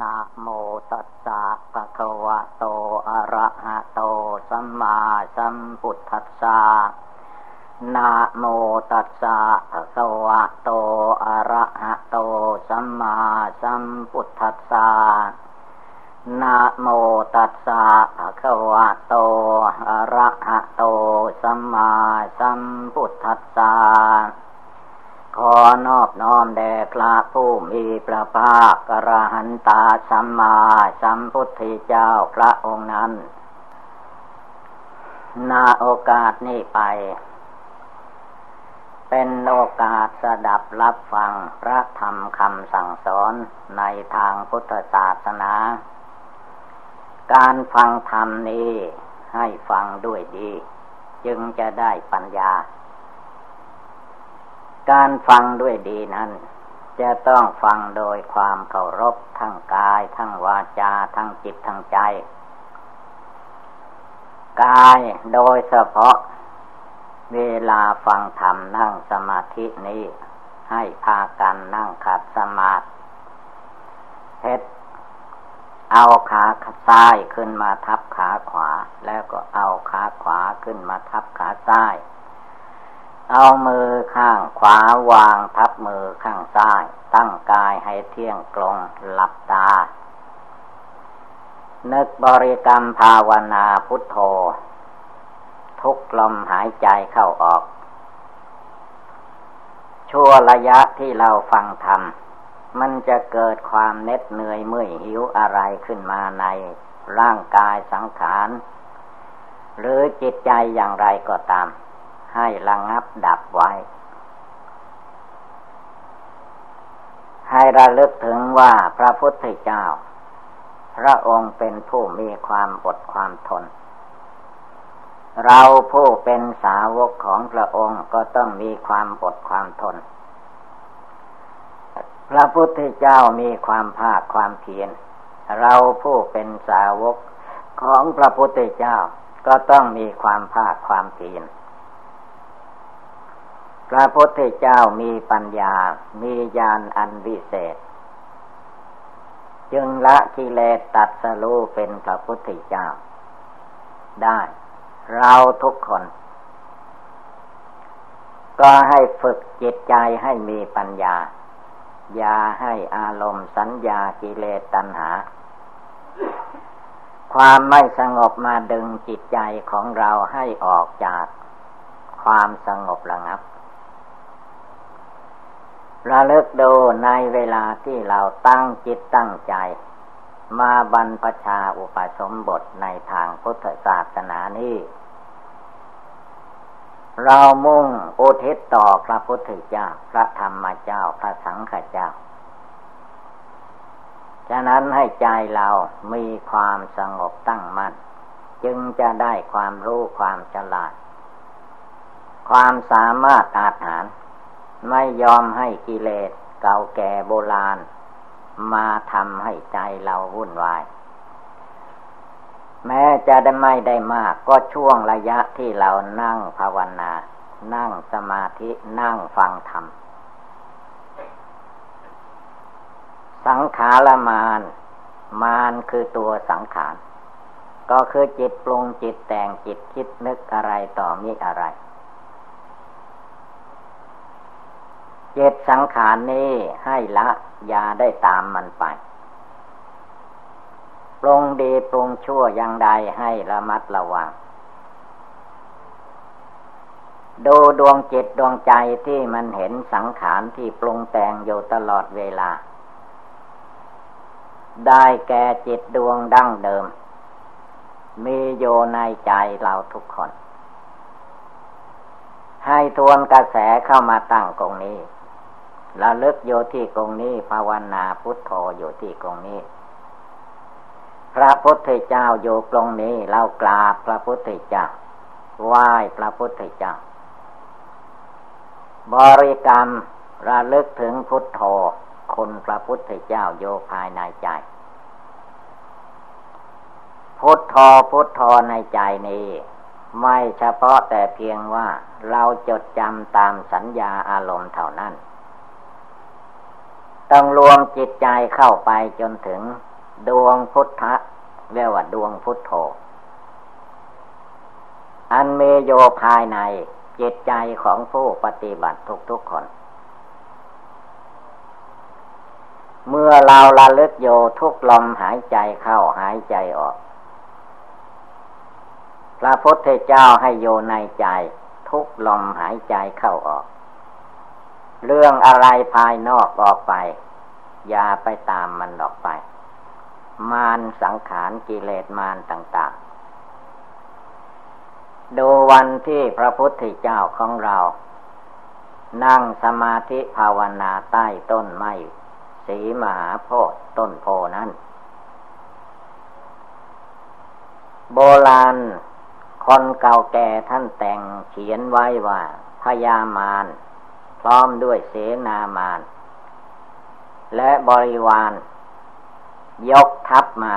นะโมตัสสะภะคะวะโต อะระหะโต สัมมาสัมพุทธัสสะนะโมตัสสะภะคะวะโต อะระหะโต สัมมาสัมพุทธัสสะนะโมตัสสะภะคะวะโต อะระหะโต สัมมาสัมพุทธัสสะ ขอนอบน้อมแด่พระผู้มีพระภาคกระหันตาสัมมาสัมพุทธเจ้าพระองค์นั้น นาโอกาสนี้ไป เป็นโอกาสสดับรับฟังพระธรรมคำสั่งสอนในทางพุทธศาสนา การฟังธรรมนี้ให้ฟังด้วยดี จึงจะได้ปัญญา การฟังด้วยดีนั้น จะต้องฟังโดยความเคารพทั้งกาย ทั้งวาจา ทั้งจิตทั้งใจ กายโดยเฉพาะ เวลาฟังธรรมนั่งสมาธินี้ ให้พากันนั่งขัดสมาธิเพชรเอาขาซ้ายขึ้นมาทับขาขวา แล้วก็เอาขาขวาขึ้นมาทับขาซ้าย เอามือข้างขวาวางทับมือข้างซ้าย ตั้งกายให้เที่ยงตรงหลับตา นึกบริกรรมภาวนาพุทโธ ทุกลมหายใจเข้าออก ชั่วระยะที่เราฟังธรรม มันจะเกิดความเน็ดเหนื่อยเมื่อยหิวอะไรขึ้นมาในร่างกายสังขาร หรือจิตใจอย่างไรก็ตาม ให้ระงับดับไว้ ให้ระลึกถึงว่าพระพุทธเจ้า พระองค์เป็นผู้มีความอดความทน เราผู้เป็นสาวกของพระองค์ก็ต้องมีความอดความทน พระพุทธเจ้ามีความภาคความเพียร เราผู้เป็นสาวกของพระพุทธเจ้าก็ต้องมีความภาคความเพียร พระพุทธเจ้ามีปัญญา มีญาณอันวิเศษ จึงละกิเลสตัดสรูเป็นพระพุทธเจ้า ได้ เราทุกคน ก็ให้ฝึกจิตใจให้มีปัญญา อย่าให้อารมณ์สัญญากิเลสตัณหา ความไม่สงบมาดึงจิตใจของเราให้ออกจากความสงบระงับ ระลึกดูในเวลาที่เราตั้งจิตตั้งใจ มาบรรพชาอุปสมบทในทางพุทธศาสนานี้ เรามุ่งอุทิศต่อพระพุทธเจ้า พระธรรมเจ้า พระสังฆเจ้า ฉะนั้นให้ใจเรามีความสงบตั้งมั่น จึงจะได้ความรู้ความฉลาด ความสามารถอาหาร ไม่ยอมให้กิเลสเก่าแก่โบราณ มาทำให้ใจเราวุ่นวาย แม้จะได้ไม่ได้มาก ก็ช่วงระยะที่เรานั่งภาวนา นั่งสมาธินั่งฟังธรรม สังขารมานมานคือตัวสังขาร ก็คือจิตปรุงจิตแต่งจิตคิดนึกอะไรต่อมีอะไร เจตสังขารนี้ให้ละยาได้ตามมันไป ปรงดีปรงชั่วยังใดให้ระมัดระวัง ดูดวงจิตดวงใจที่มันเห็นสังขารที่ปรุงแต่งอยู่ตลอดเวลา ได้แก่จิตดวงดั้งเดิม มีโยในใจเราทุกคนให้ทวนกระแสเข้ามาตั้งตรงนี้ ระลึกโยที่ตรงนี้ภาวนาพุทโธอยู่ที่ตรงนี้ พระพุทธเจ้าอยู่ตรงนี้ เรากราบพระพุทธเจ้าไหว้พระพุทธเจ้า บริกรรมระลึกถึงพุทโธคุณพระพุทธเจ้าโยภายในใจ พุทโธพุทโธในใจนี้ ไม่เฉพาะแต่เพียงว่าเราจดจำตามสัญญาอารมณ์เท่านั้น ต้องรวมจิตใจเข้าไปจนถึง ดวงพุทธะเรียกว่าดวงพุทโธ อันเมโยภายในจิตใจของผู้ปฏิบัติทุกๆคน เมื่อเราละลึกโยทุกลมหายใจเข้าหายใจออก พระพุทธเจ้าให้โยในใจ ทุกลมหายใจเข้าออก เรื่องอะไรภายนอกออกไป อย่าไปตามมันออกไป มารสังขารกิเลสมารต่าง ๆ ดูวันที่พระพุทธเจ้าของเรา นั่งสมาธิภาวนาใต้ต้นไม้สีมหาโพธิ์ต้นโพนั้น โบราณคนเก่าแก่ท่านแต่งเขียนไว้ว่าพญามาร พร้อมด้วยเสนามารและบริวาร ยกทัพมา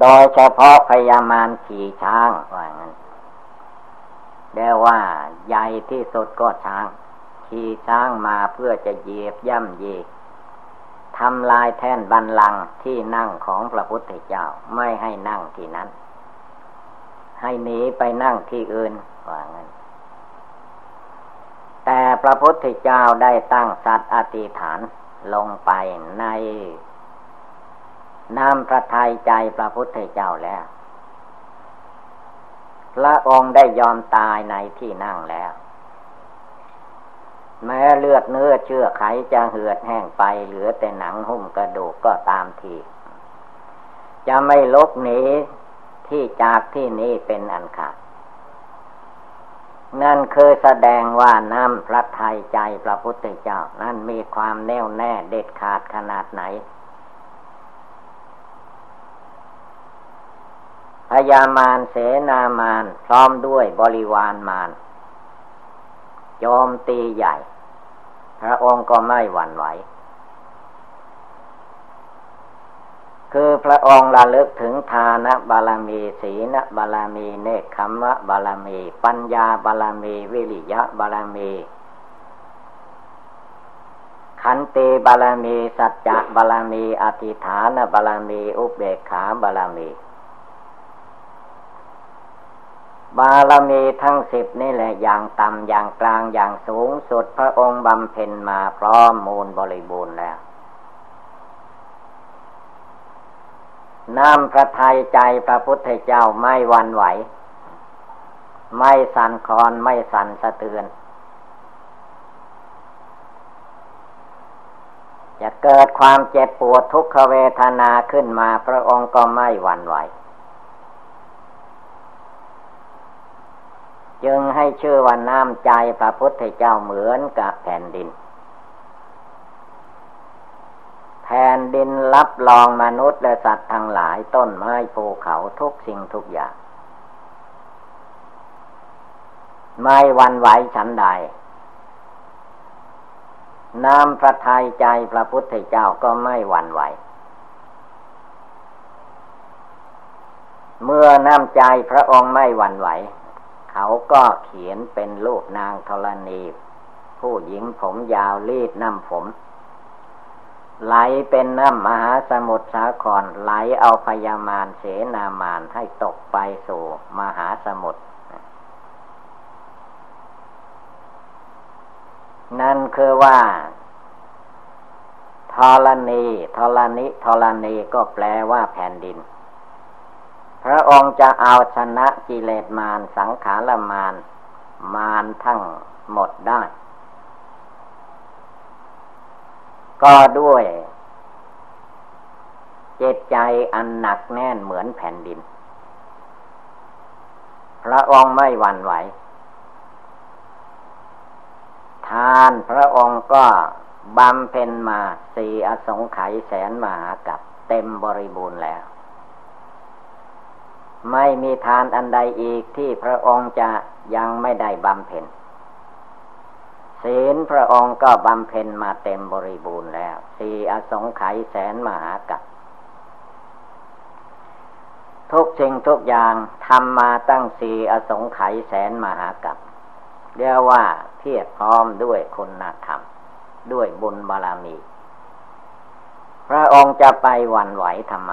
โดยเฉพาะพยามารขี่ช้างว่างั้นเรียกว่าใหญ่ที่สุดก็ช้าง ขี่ช้างมาเพื่อจะเหยียบย่ำเยีทำลายแท่นบันลังที่นั่งของพระพุทธเจ้าไม่ให้นั่งที่นั้น ให้หนีไปนั่งที่อื่นว่างั้น แต่พระพุทธเจ้าได้ตั้งสัตว์อธิษฐานลงไปในน้ำพระทัยใจพระพุทธเจ้าแล้ว พระองค์ได้ยอมตายในที่นั่งแล้ว แม้เลือดเนื้อเชื่อไขจะเหือดแห้งไปเหลือแต่หนังหุ้มกระดูกก็ตามทีจะไม่ลบหนีที่จากที่นี้เป็นอันขาด นั่นคือแสดงว่าน้ำพระทัยใจพระพุทธเจ้า นั่นมีความแน่วแน่เด็ดขาดขนาดไหนพญามารเสนามารพร้อมด้วยบริวารมารโจมตีใหญ่ พระองค์ก็ไม่หวั่นไหว คือพระองค์ระลึกถึงทานบารมีศีลบารมีเนคขมะบารมี ปัญญาบารมี วิริยะบารมี ขันติบารมี สัจจะบารมี อธิฐานบารมี อุเบกขาบารมี บารมีทั้งสิบนี่แหละอย่างต่ำอย่างกลางอย่างสูงสุดพระองค์บำเพ็ญมาพร้อมมูลบริบูรณ์แล้ว น้ำพระทัยใจพระพุทธเจ้าไม่วันไหว ไม่สั่นคลอนไม่สั่นสะเทือน จะเกิดความเจ็บปวดทุกขเวทนาขึ้นมาพระองค์ก็ไม่หวั่นไหว จึงให้ชื่อว่าน้ำใจพระพุทธเจ้าเหมือนกับแผ่นดิน แผ่นดินรับรองมนุษย์และสัตว์ทั้งหลายต้นไม้ภูเขาทุกสิ่งทุกอย่าง ไม่วันไหวฉันใดน้ำพระทัยใจพระพุทธเจ้าก็ไม่หวั่นไหว เมื่อน้ำใจพระองค์ไม่หวั่นไหว เขาก็เขียนเป็นรูปนางธรณี ผู้หญิงผมยาวรีดน้ำผม ไหลเป็นน้ำมหาสมุทรสาครไหลเอาพยามารเสนามารให้ตกไปสู่มหาสมุทรนั่นคือว่าธรณีธรณิธรณีก็แปลว่าแผ่นดิน พระองค์จะเอาชนะกิเลสมารสังขารมารมารทั้งหมดได้ ก็ด้วยเจตใจอันหนักแน่นเหมือนแผ่นดิน พระองค์ไม่หวั่นไหว ทานพระองค์ก็บำเพ็ญมาสี่อสงไขยแสนมหากับเต็มบริบูรณ์แล้ว ไม่มีทานอันใดอีกที่พระองค์จะยังไม่ได้บำเพ็ญ ศีลพระองค์ก็บำเพ็ญมาเต็มบริบูรณ์แล้ว สี่อสงไขยแสนมหากัปทุกสิ่งทุกอย่างทำมาตั้งสี่อสงไขยแสนมหากัปเรียกว่าเทียบพร้อมด้วยคุณธรรม ด้วยบุญบารมี พระองค์จะไปหวั่นไหวทำไม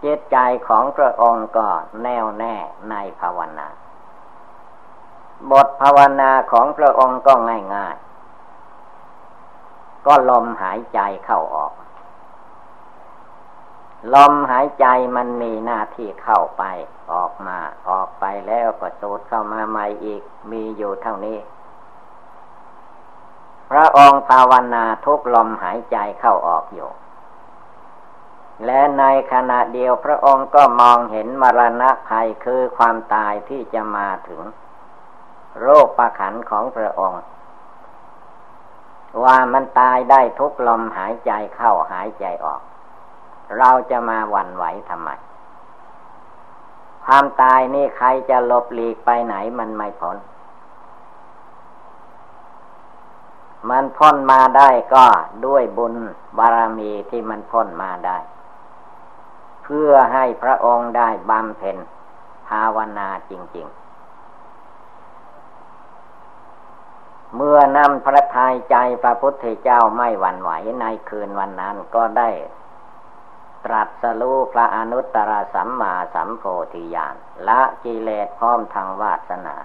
เจตใจของพระองค์ก็แน่วแน่ในภาวนา บทภาวนาของพระองค์ก็ง่ายๆ ก็ลมหายใจเข้าออก ลมหายใจมันมีหน้าที่เข้าไป ออกมา ออกไปแล้วก็สูดเข้ามาใหม่อีก มีอยู่เท่านี้ พระองค์ภาวนาทุกลมหายใจเข้าออกอยู่และในขณะเดียวพระองค์ก็มองเห็นมรณะภัยคือความตายที่จะมาถึง โรคประขันของพระองค์ ว่ามันตายได้ทุกลมหายใจเข้าหายใจออก เราจะมาหวั่นไหวทำไม ความตายนี่ใครจะลบหลีกไปไหนมันไม่พ้นมันพ้นมาได้ก็ด้วยบุญบารมีที่มันพ้นมาได้ เพื่อให้พระองค์ได้บำเพ็ญภาวนาจริง ๆ เมื่อนำพระทัยใจพระพุทธเจ้าไม่หวั่นไหวในคืนวันนั้นก็ได้ตรัสรู้พระอนุตตรสัมมาสัมโพธิญาณละกิเลสพร้อมทางวาสนา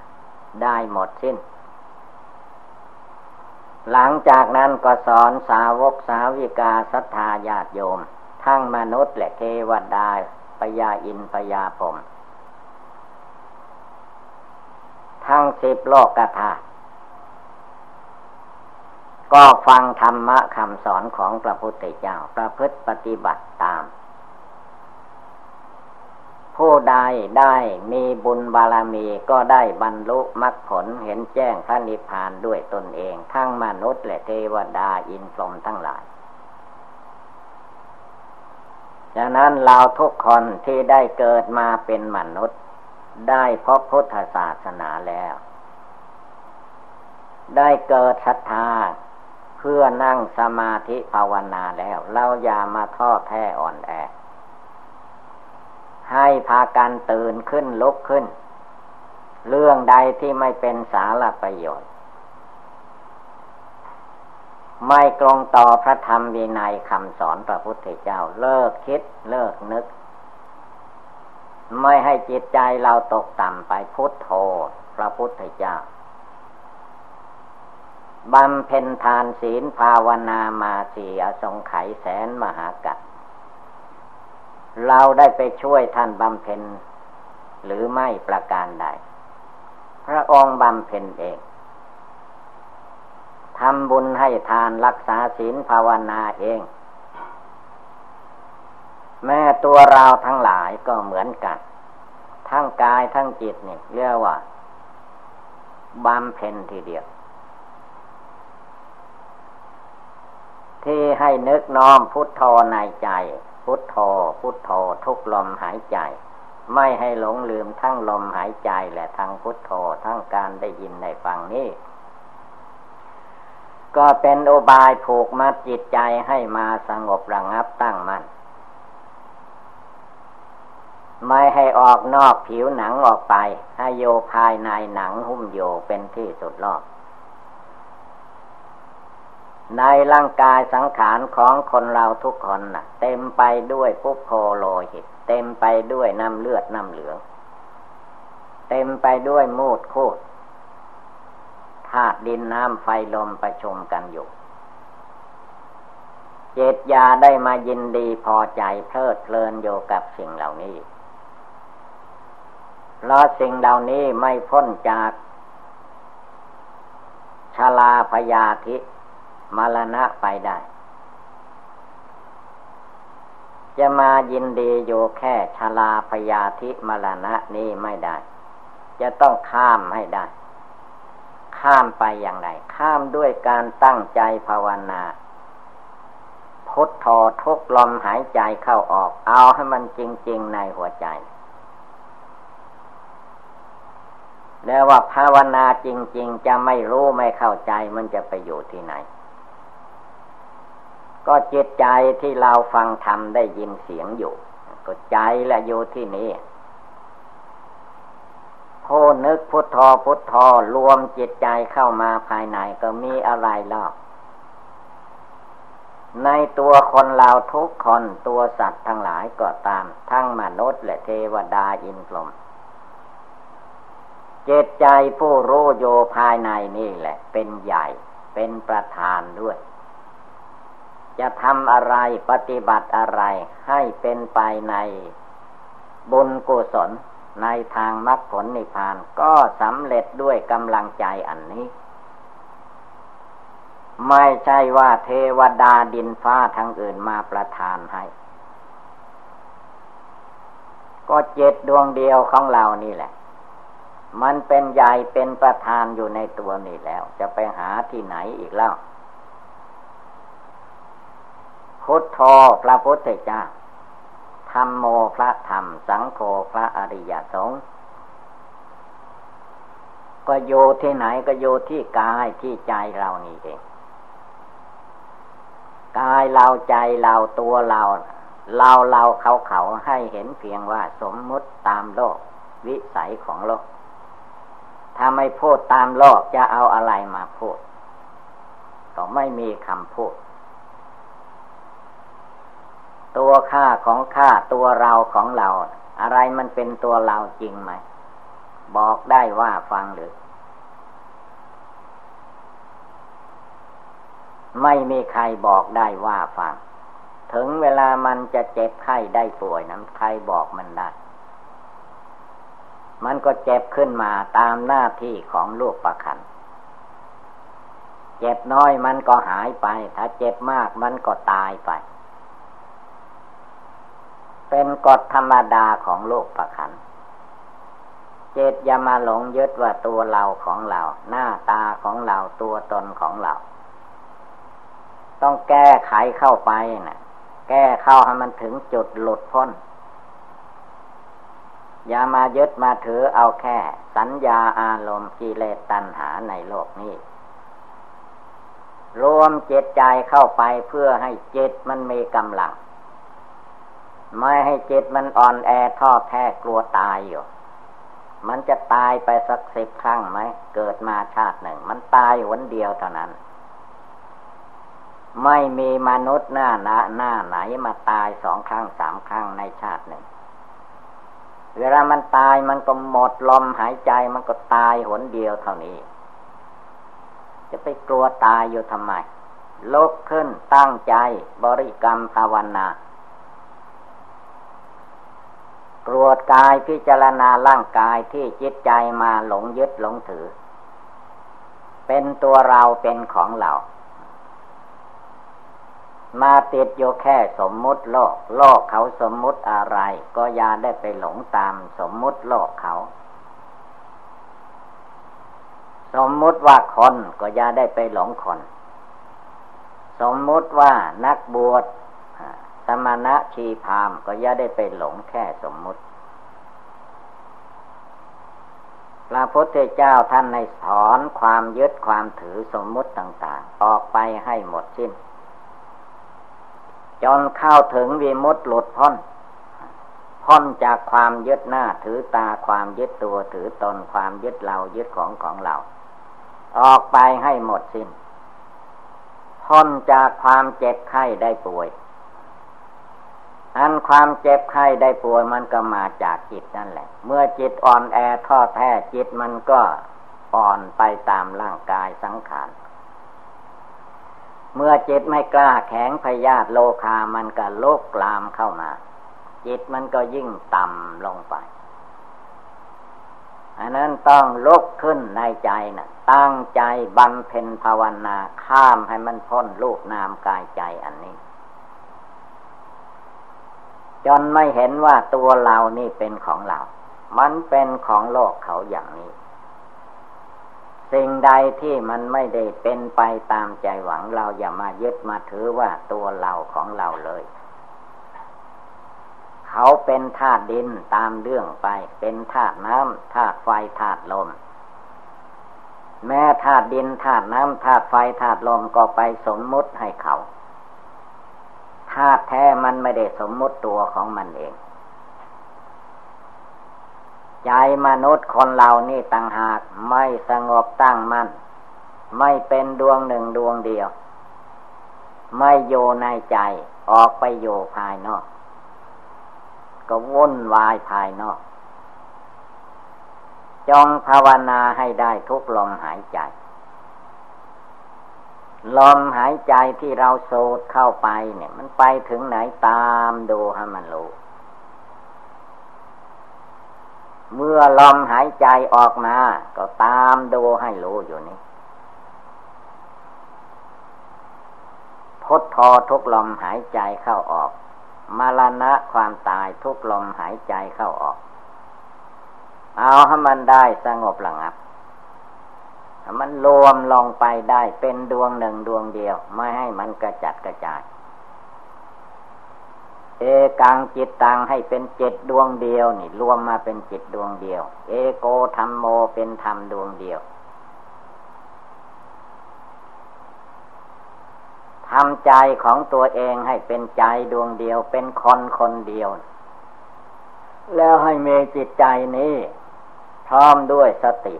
ได้หมดสิ้น หลังจากนั้นก็สอนสาวกสาวิกาศรัทธาญาติโยม ทั้งมนุษย์และเทวดาปยาอินปยาผม ทั้งสิบโลกธาตุ ก็ฟังธรรมะคำสอนของพระพุทธเจ้า ประพฤติปฏิบัติตาม ผู้ใดได้มีบุญบารมีก็ได้บรรลุมรรคผลเห็นแจ้งพระนิพพานด้วยตนเอง ทั้งมนุษย์และเทวดาอินทรมทั้งหลายดังนั้นเราทุกคนที่ได้เกิดมาเป็นมนุษย์ ได้พบพุทธศาสนาแล้ว ได้เกิดศรัทธา เพื่อนั่งสมาธิภาวนาแล้ว เราอย่ามาท้อแท้อ่อนแอ ให้พากันตื่นขึ้นลุกขึ้น เรื่องใดที่ไม่เป็นสาระประโยชน์ ไม่ตรงต่อพระธรรมวินัยคำสอนพระพุทธเจ้า เลิกคิดเลิกนึก ไม่ให้จิตใจเราตกต่ำไปพุทโธพระพุทธเจ้า บำเพ็ญทานศีลภาวนามาสี่อสงไขยแสนมหากัดเราได้ไปช่วยท่านบำเพ็ญหรือไม่ประการใด พระองค์บำเพ็ญเองทำบุญให้ทานรักษาศีลภาวนาเอง แม่ตัวเราทั้งหลายก็เหมือนกัน ทั้งกายทั้งจิตนี่เรียกว่าบำเพ็ญทีเดียว ที่ให้นึกน้อมพุทโธในใจ พุทโธพุทโธทุกลมหายใจ ไม่ให้หลงลืมทั้งลมหายใจและทั้งพุทโธทั้งการได้ยินในฟังนี้ก็เป็นอุบายผูกมัดจิตใจให้มาสงบระงับตั้งมัน่นไม่ให้ออกนอกผิวหนังออกไป ให้โยภายในหนังหุ้มโยเป็นที่สุดรอบ ในร่างกายสังขารของคนเราทุกคนนะ่ะ เต็มไปด้วยปุโคโลหิต เต็มไปด้วยน้ำเลือดน้ำเหลือง เต็มไปด้วยมูดโคูดธาตุดินน้ำไฟลมประชุมกันอยู่ เจตยาได้มายินดีพอใจเพลิดเพลินอยู่กับสิ่งเหล่านี้เพราะสิ่งเหล่านี้ไม่พ้นจากชลาพยาธิ มรณะไปได้ จะมายินดีอยู่แค่ชาลาพยาธิมรณะนี้ไม่ได้ จะต้องข้ามให้ได้ ข้ามไปอย่างไร ข้ามด้วยการตั้งใจภาวนาพุทโธทุกลมหายใจเข้าออก เอาให้มันจริง ๆ ในหัวใจ แล้วว่าภาวนาจริง ๆ จะไม่รู้ไม่เข้าใจมันจะไปอยู่ที่ไหน ก็จิตใจที่เราฟังธรรมได้ยินเสียงอยู่ ก็ใจและอยู่ที่นี้ผู้นึกพุทโธพุทโธรวมจิตใจเข้ามาภายในก็มีอะไรลอกในตัวคนเราทุกคนตัวสัตว์ทั้งหลายก็ตาม ทั้งมนุษย์และเทวดาอินทร์ลมเจตใจผู้รู้โยภายในนี่แหละ เป็นใหญ่เป็นประธานด้วย จะทำอะไรปฏิบัติอะไรให้เป็นไปในบุญกุศลในทางมรรคผลนิพพานก็สำเร็จด้วยกำลังใจอันนี้ ไม่ใช่ว่าเทวดาดินฟ้าทางอื่นมาประทานให้ ก็เจ็ดดวงเดียวของเรานี่แหละ มันเป็นใหญ่เป็นประธานอยู่ในตัวนี่แล้ว จะไปหาที่ไหนอีกแล้ว พุทโธพระพุทธเจ้าธรรมโมพระธรรม สังโฆพระอริยสงฆ์ก็โยที่ไหนก็โยที่กายที่ใจเรานี่เองกายเราใจเราตัวเรา เราเราเขาเขาให้เห็นเพียงว่าสมมุติตามโลก วิสัยของโลก ถ้าไม่พูดตามโลกจะเอาอะไรมาพูด ก็ไม่มีคำพูด ตัวข้าของข้าตัวเราของเรา อะไรมันเป็นตัวเราจริงไหม บอกได้ว่าฟังหรือ ไม่มีใครบอกได้ว่าฟัง ถึงเวลามันจะเจ็บไข้ได้ป่วยนั้นใครบอกมันได้ มันก็เจ็บขึ้นมาตามหน้าที่ของลูกประคันเจ็บน้อยมันก็หายไป ถ้าเจ็บมากมันก็ตายไป เป็นกฎธรรมดาของโลกประคัน เจตอย่ามาหลงยึดว่าตัวเราของเรา หน้าตาของเราตัวตนของเรา ต้องแก้ไขเข้าไปนะ่ะ แก้เข้าให้มันถึงจุดหลุดพ้น อย่ามายึดมาถือเอาแค่ สัญญาอารมณ์กิเลสตัณหาในโลกนี้รวมเจตใจเข้าไปเพื่อให้เจตมันมีกำลัง ไม่ให้จิตมันอ่อนแอท้อแท้กลัวตายอยู่ มันจะตายไปสักสิบครั้งไหม เกิดมาชาติหนึ่ง มันตายวันเดียวเท่านั้น ไม่มีมนุษย์หน้าหน้าหน้าไหนมาตายสองครั้งสามครั้งในชาติหนึ่ง เวลามันตายมันก็หมดลมหายใจมันก็ตายหนเดียวเท่านี้ จะไปกลัวตายอยู่ทำไมลุกขึ้นตั้งใจบริกรรมภาวนาต รวจกายพิจารณาร่างกายที่จิตใจมาหลงยึดหลงถือ เป็นตัวเราเป็นของเรา มาติดอยู่แค่สมมุติโลก โลกเขาสมมุติอะไร ก็อย่าได้ไปหลงตามสมมุติโลกเขา สมมุติว่าคนก็อย่าได้ไปหลงคน สมมุติว่านักบวช สมณะชีพามก็ย่าได้ไปหลงแค่สมมุติ พระพุทธเจ้าท่านในสอนความยึดความถือสมมุติต่างๆ ออกไปให้หมดสิ้น จนเข้าถึงวิมุตติหลุดพ้น พ้นจากความยึดหน้าถือตาความยึดตัวถือตนความยึดเรายึดของของเรา ออกไปให้หมดสิ้นพ้นจากความเจ็บไข้ได้ป่วย อันความเจ็บไข้ได้ป่วยมันก็มาจากจิตนั่นแหละ เมื่อจิตอ่อนแอท้อแท้จิตมันก็อ่อนไปตามร่างกายสังขาร เมื่อจิตไม่กล้าแข็งพยาธิโลคามันก็โลกลามเข้ามา จิตมันก็ยิ่งต่ำลงไป อันนั้นต้องลุกขึ้นในใจนะ่ะ ตั้งใจบำเพ็ญภาวนาข้ามให้มันพ้นลูกนามกายใจอันนี้ จนไม่เห็นว่าตัวเรานี่เป็นของเรา มันเป็นของโลกเขาอย่างนี้ สิ่งใดที่มันไม่ได้เป็นไปตามใจหวังเราอย่ามายึดมาถือว่าตัวเราของเราเลย เขาเป็นธาตุดินตามเรื่องไป เป็นธาตุน้ำธาตุไฟธาตุลม แม้ธาตุดินธาตุน้ำธาตุไฟธาตุลมก็ไปสมมุติให้เขา ธาตุแท้มันไม่ได้สมมติตัวของมันเอง ใจมนุษย์คนเรานี่ต่างหากไม่สงบตั้งมัน่น ไม่เป็นดวงหนึ่งดวงเดียว ไม่โยในใจออกไปโยภายนอก ก็วุ่นวายภายนอก จงภาวนาให้ได้ทุกลมหายใจ ลมหายใจที่เราสูดเข้าไปเนี่ย มันไปถึงไหนตามดูให้มันรู้เมื่อลมหายใจออกมา ก็ตามดูให้รู้อยู่นี่พุทโธทุกลมหายใจเข้าออก มรณะความตายทุกลมหายใจเข้าออก เอาให้มันได้สงบระงับ มันรวมลงไปได้เป็นดวงหนึ่งดวงเดียว ไม่ให้มันกระจัดกระจาย เอกังจิตตังให้เป็นจิตดวงเดียวนี่รวมมาเป็นจิตดวงเดียว เอโกธรรมโมเป็นธรรมดวงเดียวทำใจของตัวเองให้เป็นใจดวงเดียว เป็นคนคนเดียว แล้วให้มีจิตใจนี้ พร้อมด้วยสติ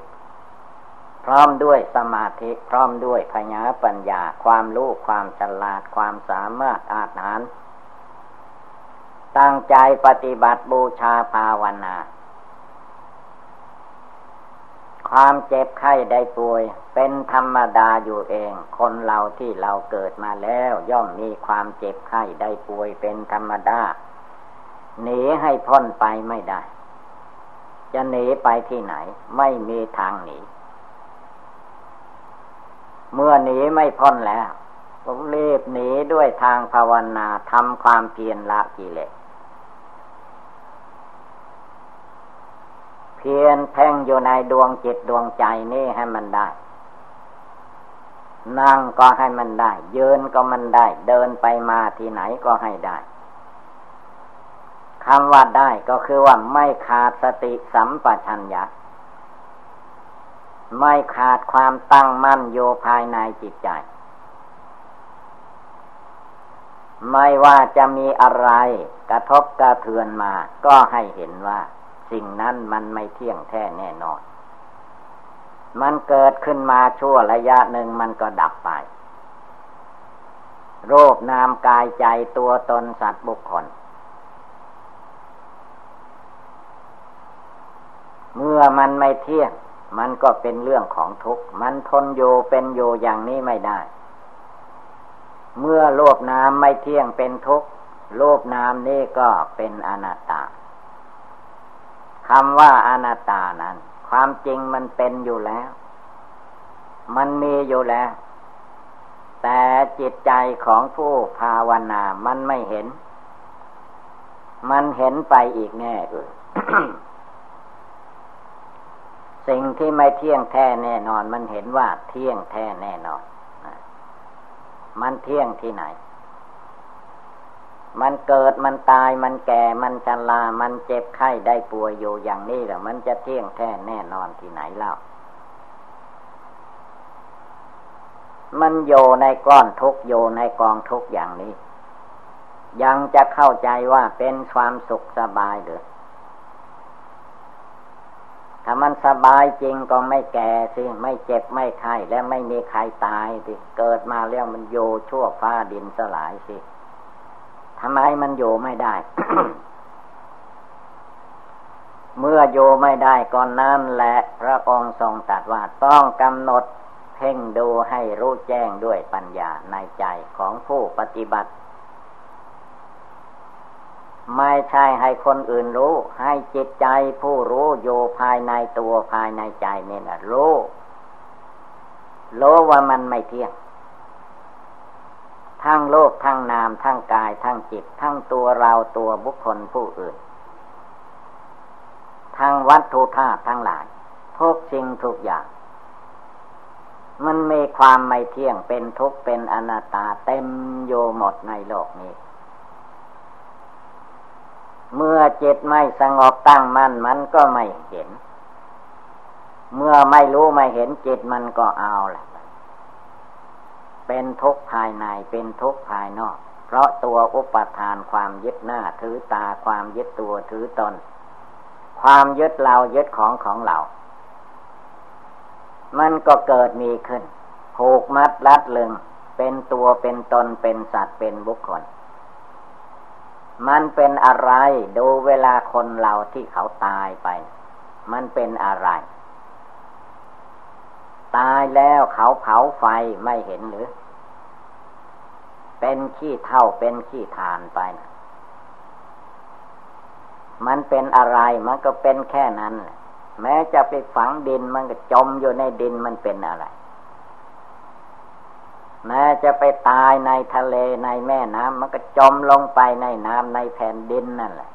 พร้อมด้วยสมาธิพร้อมด้วยพญาปัญญา ความรู้ความฉลาดความสามารถอาหาร ตั้งใจปฏิบัติบูชาภาวนา ความเจ็บไข้ได้ป่วย เป็นธรรมดาอยู่เอง คนเราที่เราเกิดมาแล้ว ย่อมมีความเจ็บไข้ได้ป่วยเป็นธรรมดาหนีให้พ้นไปไม่ได้ จะหนีไปที่ไหน ไม่มีทางหนี เมื่อหนีไม่พ้นแล้วก็รีบหนีด้วยทางภาวนาทำความเพียรละกิเลสเพียนแท่งอยู่ในดวงจิตดวงใจนี่ให้มันได้ นั่งก็ให้มันได้ ยืนก็มันได้ เดินไปมาที่ไหนก็ให้ได้คำว่าได้ก็คือว่าไม่ขาดสติสัมปชัญญะ ไม่ขาดความตั้งมั่นโยภายในจิตใจ ไม่ว่าจะมีอะไรกระทบกระเทือนมา ก็ให้เห็นว่า สิ่งนั้นมันไม่เที่ยงแท้แน่นอน มันเกิดขึ้นมาชั่วระยะหนึ่งมันก็ดับไป โรคนามกายใจตัวตนสัตว์บุคคลเมื่อมันไม่เที่ยง มันก็เป็นเรื่องของทุกข์ มันทนอยู่เป็นอยู่อย่างนี้ไม่ได้ เมื่อโลกนามไม่เที่ยงเป็นทุกข์ โลกนามนี่ก็เป็นอนัตตาคำว่าอนัตตานั้น ความจริงมันเป็นอยู่แล้ว มันมีอยู่แล้ว แต่จิตใจของผู้ภาวนามันไม่เห็น มันเห็นไปอีกแน่เลย สิ่งที่ไม่เที่ยงแท้แน่นอน มันเห็นว่าเที่ยงแท้แน่นอน มันเที่ยงที่ไหน มันเกิดมันตายมันแก่ มันชรามันเจ็บไข้ได้ป่วยอยู่อย่างนี้แหละมันจะเที่ยงแท้แน่นอนที่ไหนเล่ามันโยในก้อนทุกโยในกองทุกอย่างนี้ ยังจะเข้าใจว่าเป็นความสุขสบายหรือ ถ้ามันสบายจริงก็ไม่แก่สิ ไม่เจ็บไม่ไข้และไม่มีใครตายสิ เกิดมาแล้วมันโยชั่วฟ้าดินสลายสิทำไมมันอยู่ไม่ได้ เมื่ออยู่ไม่ได้ก่อนนั้นแหละพระองค์ทรงตรัสว่าต้องกำหนดเพ่งดูให้รู้แจ้งด้วยปัญญาในใจของผู้ปฏิบัติ ไม่ใช่ให้คนอื่นรู้ ให้จิตใจผู้รู้อยู่ภายในตัวภายในใจนี่นะรู้รู้ว่ามันไม่เที่ยง ทั้งโลกทั้งนามทั้งกายทั้งจิต ทั้งตัวเราตัวบุคคลผู้อื่น ทั้งวัตถุธาตุทั้งหลายทุกสิ่งทุกอย่าง มันมีความไม่เที่ยงเป็นทุกข์เป็นอนัตตาเต็มโยหมดในโลกนี้ เมื่อจิตไม่สงบตั้งมั่นมันก็ไม่เห็น เมื่อไม่รู้ไม่เห็นจิตมันก็เอาแหละเป็นทุกข์ภายในเป็นทุกข์ภายนอก เพราะตัวอุปทานความยึดหน้าถือตาความยึดตัวถือตน ความยึดเรายึดของของเรา มันก็เกิดมีขึ้นผูกมัดรัดลึง เป็นตัวเป็นตนเป็นสัตว์เป็นบุคคล มันเป็นอะไร ดูเวลาคนเราที่เขาตายไป มันเป็นอะไร ตายแล้วเขาเผาไฟไม่เห็นหรือ เป็นขี้เท่าเป็นขี้ทานไปนะมันเป็นอะไรมันก็เป็นแค่นั้นแม้จะไปฝังดินมันก็จมอยู่ในดินมันเป็นอะไร แม้จะไปตายในทะเลในแม่น้ำมันก็จมลงไปในน้ำในแผ่นดินนั่นแหละ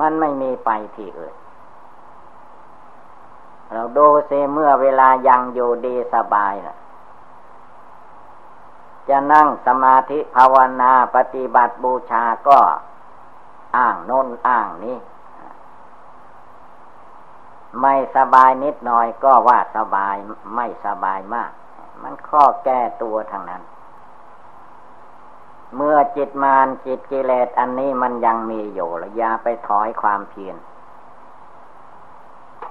มันไม่มีไปที่อื่น เราดูเสเมื่อเวลายังอยู่ดีสบายนะจะนั่งสมาธิภาวนาปฏิบัติบูชาก็อ้างโน้นอ้างนี้ ไม่สบายนิดหน่อยก็ว่าสบายไม่สบายมาก มันข้อแก้ตัวทางนั้น เมื่อจิตมานจิตกิเลสอันนี้มันยังมีอยู่แล้วอย่าไปถอยความเพียร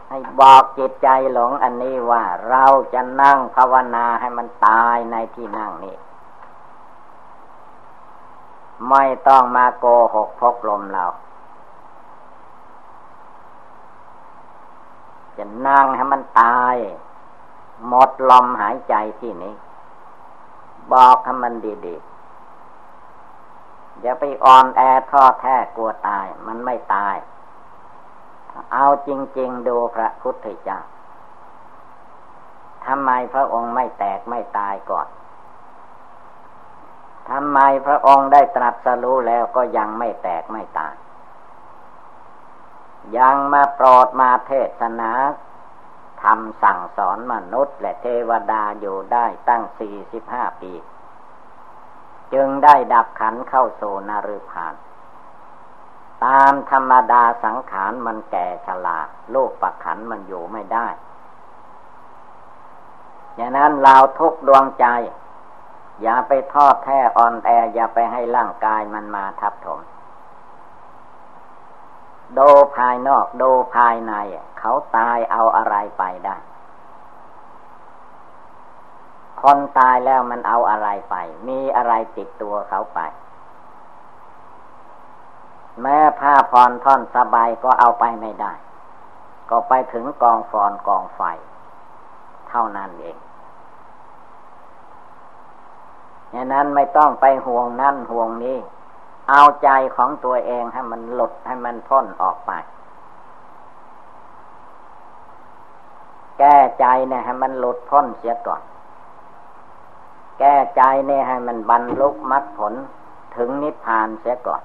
ให้บอกจิตใจหลงอันนี้ว่าเราจะนั่งภาวนาให้มันตายในที่นั่งนี้ ไม่ต้องมาโกหกพกลมเรา จะนั่งให้มันตาย หมดลมหายใจที่นี้บอกให้มันดีๆอย่าไปอ่อนแอท้อแท้กลัวตาย มันไม่ตาย เอาจริง ๆ ดูพระพุทธเจ้าทำไมพระองค์ไม่แตกไม่ตายก่อนทำไมพระองค์ได้ตรัสรู้แล้วก็ยังไม่แตกไม่ตาย ยังมาโปรดมาเทศนาทำสั่งสอนมนุษย์และเทวดาอยู่ได้ตั้งสี่สิบห้าปี จึงได้ดับขันเข้าโซนารุพาน ตามธรรมดาสังขารมันแก่ชราโลกปักขันมันอยู่ไม่ได้อย่างนั้นเราทุกดวงใจ อย่าไปทอดแท้อ่อนแอ อย่าไปให้ร่างกายมันมาทับถม ดูภายนอกดูภายใน เขาตายเอาอะไรไปได้ คนตายแล้วมันเอาอะไรไป มีอะไรติดตัวเขาไป แม้ผ้าพรท่อนสบายก็เอาไปไม่ได้ ก็ไปถึงกองฟอนกองไฟ เท่านั้นเองอย่างนั้นไม่ต้องไปห่วงนั่นห่วงนี้ เอาใจของตัวเองให้มันหลุดให้มันพ้นออกไป แก้ใจเนี่ยให้มันหลุดพ้นเสียก่อน แก้ใจเนี่ยให้มันบรรลุมรรคผลถึงนิพพานเสียก่อน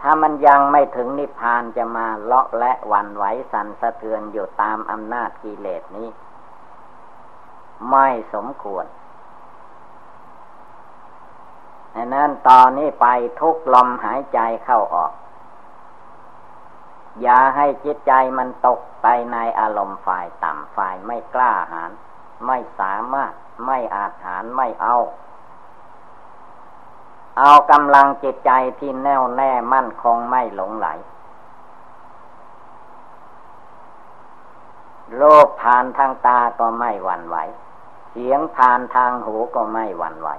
ถ้ามันยังไม่ถึงนิพพานจะมาเลาะและวันไหวสั่นสะเทือนอยู่ตามอำนาจกิเลสนี้ ไม่สมควร ดังนั้นตอนนี้ไปทุกลมหายใจเข้าออก อย่าให้จิตใจมันตกไปในอารมณ์ฝ่ายต่ำฝ่ายไม่กล้าหาญไม่สามารถไม่อาจหารไม่เอา เอากำลังจิตใจที่แน่วแน่มั่นคงไม่หลงไหลโลภผ่านทางตาก็ไม่หวั่นไหว เสียงผ่านทางหูก็ไม่หวั่นไหว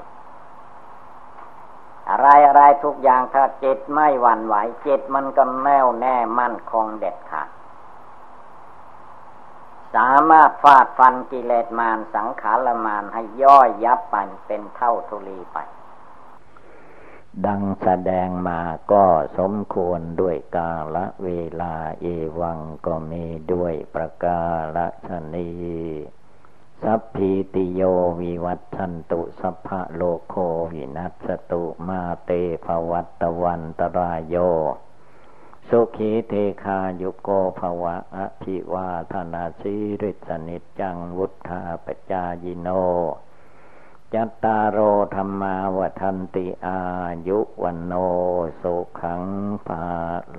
อะไรอะไรทุกอย่างถ้าจิตไม่หวั่นไหวจิตมันก็แน่วแน่มั่นคงเด็ดขาดสามารถฟาดฟันกิเลสมารสังขารมารให้ย่อยยับไปเป็นเท่าทุลีไป ดังแสดงมาก็สมควรด้วยกาละเวลาเอวังก็มีด้วยประกาศชนี สัพพิติโยวิวัตชันตุสัพพะโลโควินัสตุมาเตภวัตวันตรายโย สุขีเทคายุโกภวะอภิวาธนาสีริสนิจังวุธาปจายิโน จัตตารโอธรรมาวทันติอายุวันโนสุขังภา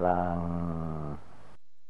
ลัง